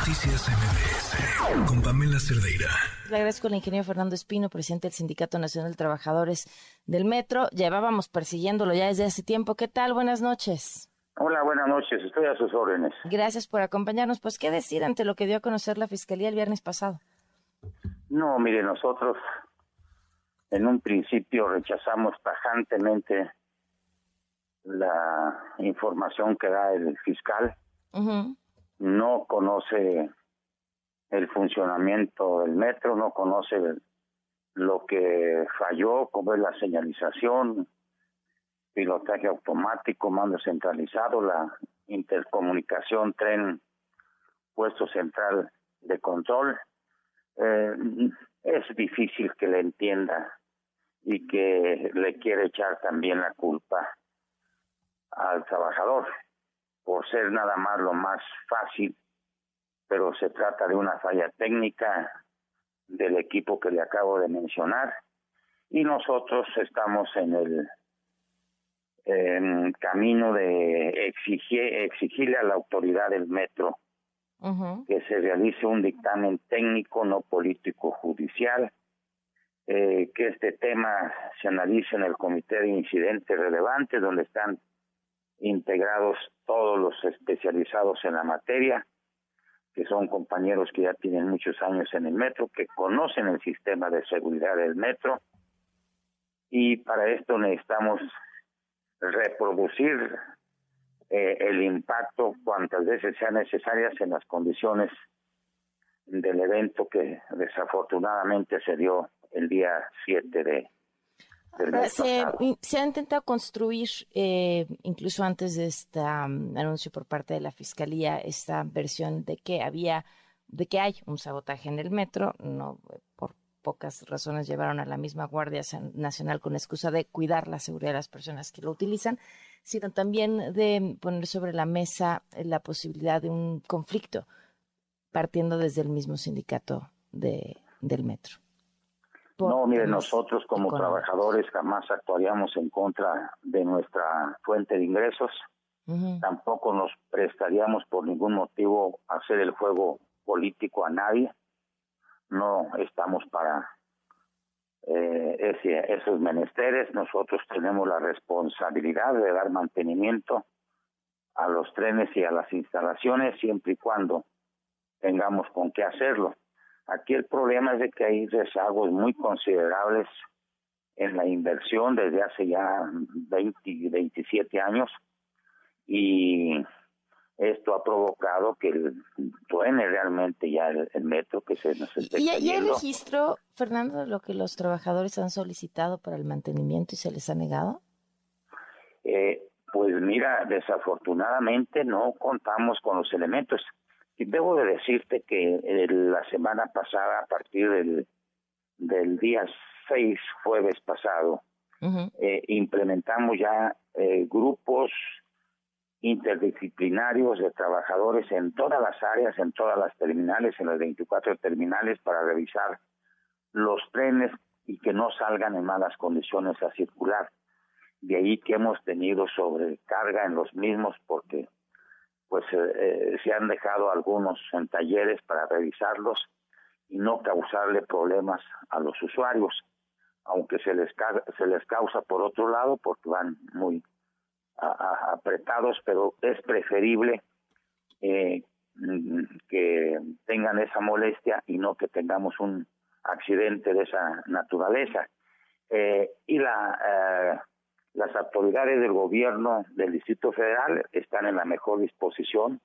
Noticias MBS con Pamela Cerdeira. Le agradezco al ingeniero Fernando Espino, presidente del Sindicato Nacional de Trabajadores del Metro. Llevábamos persiguiéndolo ya desde hace tiempo. ¿Qué tal? Buenas noches. Hola, buenas noches. Estoy a sus órdenes. Gracias por acompañarnos. Pues, ¿qué decir ante lo que dio a conocer la Fiscalía el viernes pasado? No, mire, nosotros en un principio rechazamos tajantemente la información que da el fiscal. No conoce el funcionamiento del metro, no conoce lo que falló, como es la señalización, pilotaje automático, mando centralizado, la intercomunicación, tren, puesto central de control. Eh, es difícil que le entienda y que le quiere echar también la culpa al trabajador por ser nada más lo más fácil, pero se trata de una falla técnica del equipo que le acabo de mencionar. Y nosotros estamos en el en camino de exigir, exigirle a la autoridad del metro que se realice un dictamen técnico, no político judicial, eh, que este tema se analice en el comité de incidentes relevantes, donde están integrados todos los especializados en la materia, que son compañeros que ya tienen muchos años en el metro, que conocen el sistema de seguridad del metro, y para esto necesitamos reproducir eh, el impacto cuantas veces sean necesarias en las condiciones del evento que desafortunadamente se dio el día 7 de se, se, ha intentado construir, eh, incluso antes de este anuncio por parte de la Fiscalía, esta versión de que había, de que hay un sabotaje en el metro, no por pocas razones llevaron a la misma Guardia Nacional con excusa de cuidar la seguridad de las personas que lo utilizan, sino también de poner sobre la mesa la posibilidad de un conflicto partiendo desde el mismo sindicato de, del metro. No, mire, nosotros como trabajadores jamás actuaríamos en contra de nuestra fuente de ingresos. Tampoco nos prestaríamos por ningún motivo a hacer el juego político a nadie. No estamos para eh, ese, esos menesteres. Nosotros tenemos la responsabilidad de dar mantenimiento a los trenes y a las instalaciones siempre y cuando tengamos con qué hacerlo. Aquí el problema es de que hay rezagos muy considerables en la inversión desde hace ya 20, 27 años y esto ha provocado que truene realmente ya el, metro que se nos esté ¿Y, ¿Y hay registro, Fernando, de lo que los trabajadores han solicitado para el mantenimiento y se les ha negado? Eh, pues mira, desafortunadamente no contamos con los elementos. Y debo de decirte que la semana pasada, a partir del, del día 6, jueves pasado, eh, implementamos ya eh, grupos interdisciplinarios de trabajadores en todas las áreas, en todas las terminales, en las 24 terminales, para revisar los trenes y que no salgan en malas condiciones a circular. De ahí que hemos tenido sobrecarga en los mismos porque pues eh, eh, se han dejado algunos en talleres para revisarlos y no causarle problemas a los usuarios, aunque se les se les causa por otro lado porque van muy apretados, pero es preferible eh, que tengan esa molestia y no que tengamos un accidente de esa naturaleza. y la las autoridades del gobierno del Distrito Federal están en la mejor disposición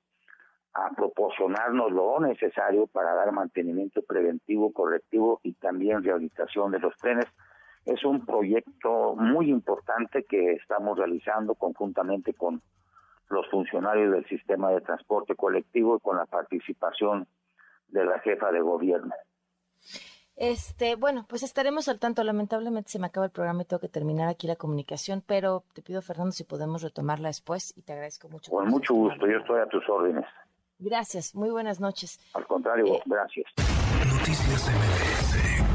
a proporcionarnos lo necesario para dar mantenimiento preventivo, correctivo y también rehabilitación de los trenes. Es un proyecto muy importante que estamos realizando conjuntamente con los funcionarios del sistema de transporte colectivo y con la participación de la jefa de gobierno. Este, bueno, pues estaremos al tanto. Lamentablemente se me acaba el programa y tengo que terminar aquí la comunicación, pero te pido, Fernando, si podemos retomarla después y te agradezco mucho. Con mucho gusto, yo estoy a tus órdenes. Gracias, muy buenas noches. Al contrario, eh, gracias. Noticias